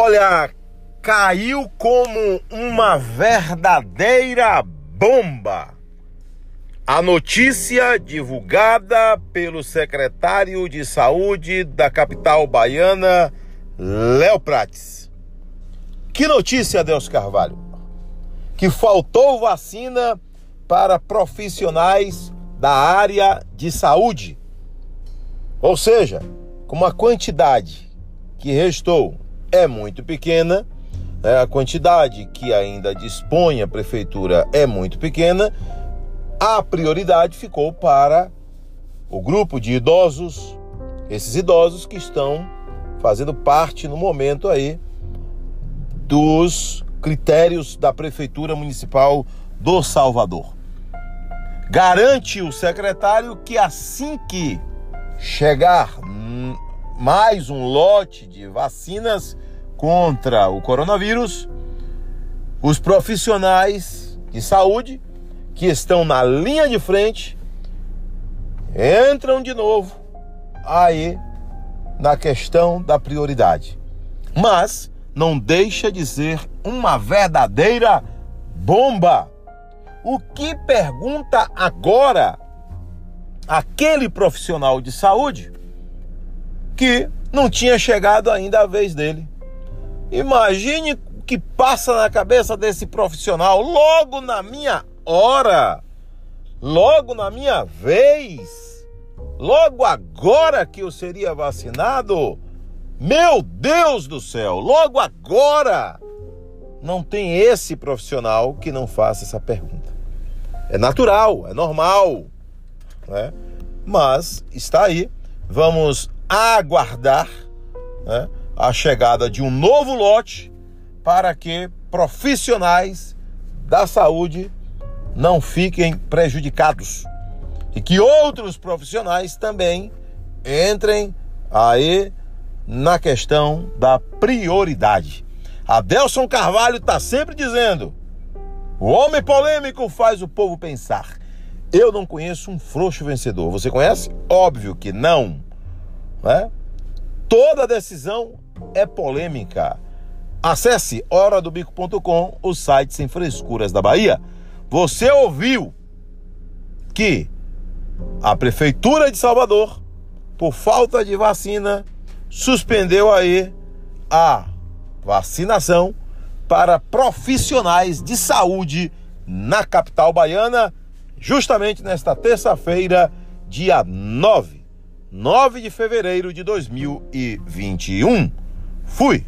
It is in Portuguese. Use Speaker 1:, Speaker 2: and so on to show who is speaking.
Speaker 1: Olha, caiu como uma verdadeira bomba. A notícia divulgada pelo secretário de Saúde da capital baiana, Léo Prates. Que notícia, Deus Carvalho? Que faltou vacina para profissionais da área de saúde. Ou seja, com uma quantidade que restou é muito pequena, né? a quantidade que ainda dispõe a prefeitura é muito pequena, a prioridade ficou para o grupo de idosos, esses idosos que estão fazendo parte no momento aí dos critérios da prefeitura municipal do Salvador. Garante o secretário que assim que chegar mais um lote de vacinas contra o coronavírus, os profissionais de saúde que estão na linha de frente entram de novo aí na questão da prioridade. Mas não deixa de ser uma verdadeira bomba. O que pergunta agora aquele profissional de saúde que não tinha chegado ainda a vez dele. Imagine o que passa na cabeça desse profissional logo na minha hora, logo na minha vez, logo agora que eu seria vacinado. Meu Deus do céu, logo agora! Não tem esse profissional que não faça essa pergunta. É natural, é normal, né? Mas está aí. Vamos aguardar né, a chegada de um novo lote para que profissionais da saúde não fiquem prejudicados e que outros profissionais também entrem aí na questão da prioridade. Adelson Carvalho está sempre dizendo: o homem polêmico faz o povo pensar. Eu não conheço um frouxo vencedor. Você conhece? Óbvio que não. Né? Toda decisão é polêmica. Acesse horadobico.com, o site sem frescuras da Bahia. Você ouviu que a prefeitura de Salvador, por falta de vacina, suspendeu aí a vacinação para profissionais de saúde na capital baiana, justamente nesta terça-feira, dia 9 9 de fevereiro de 2021. Fui!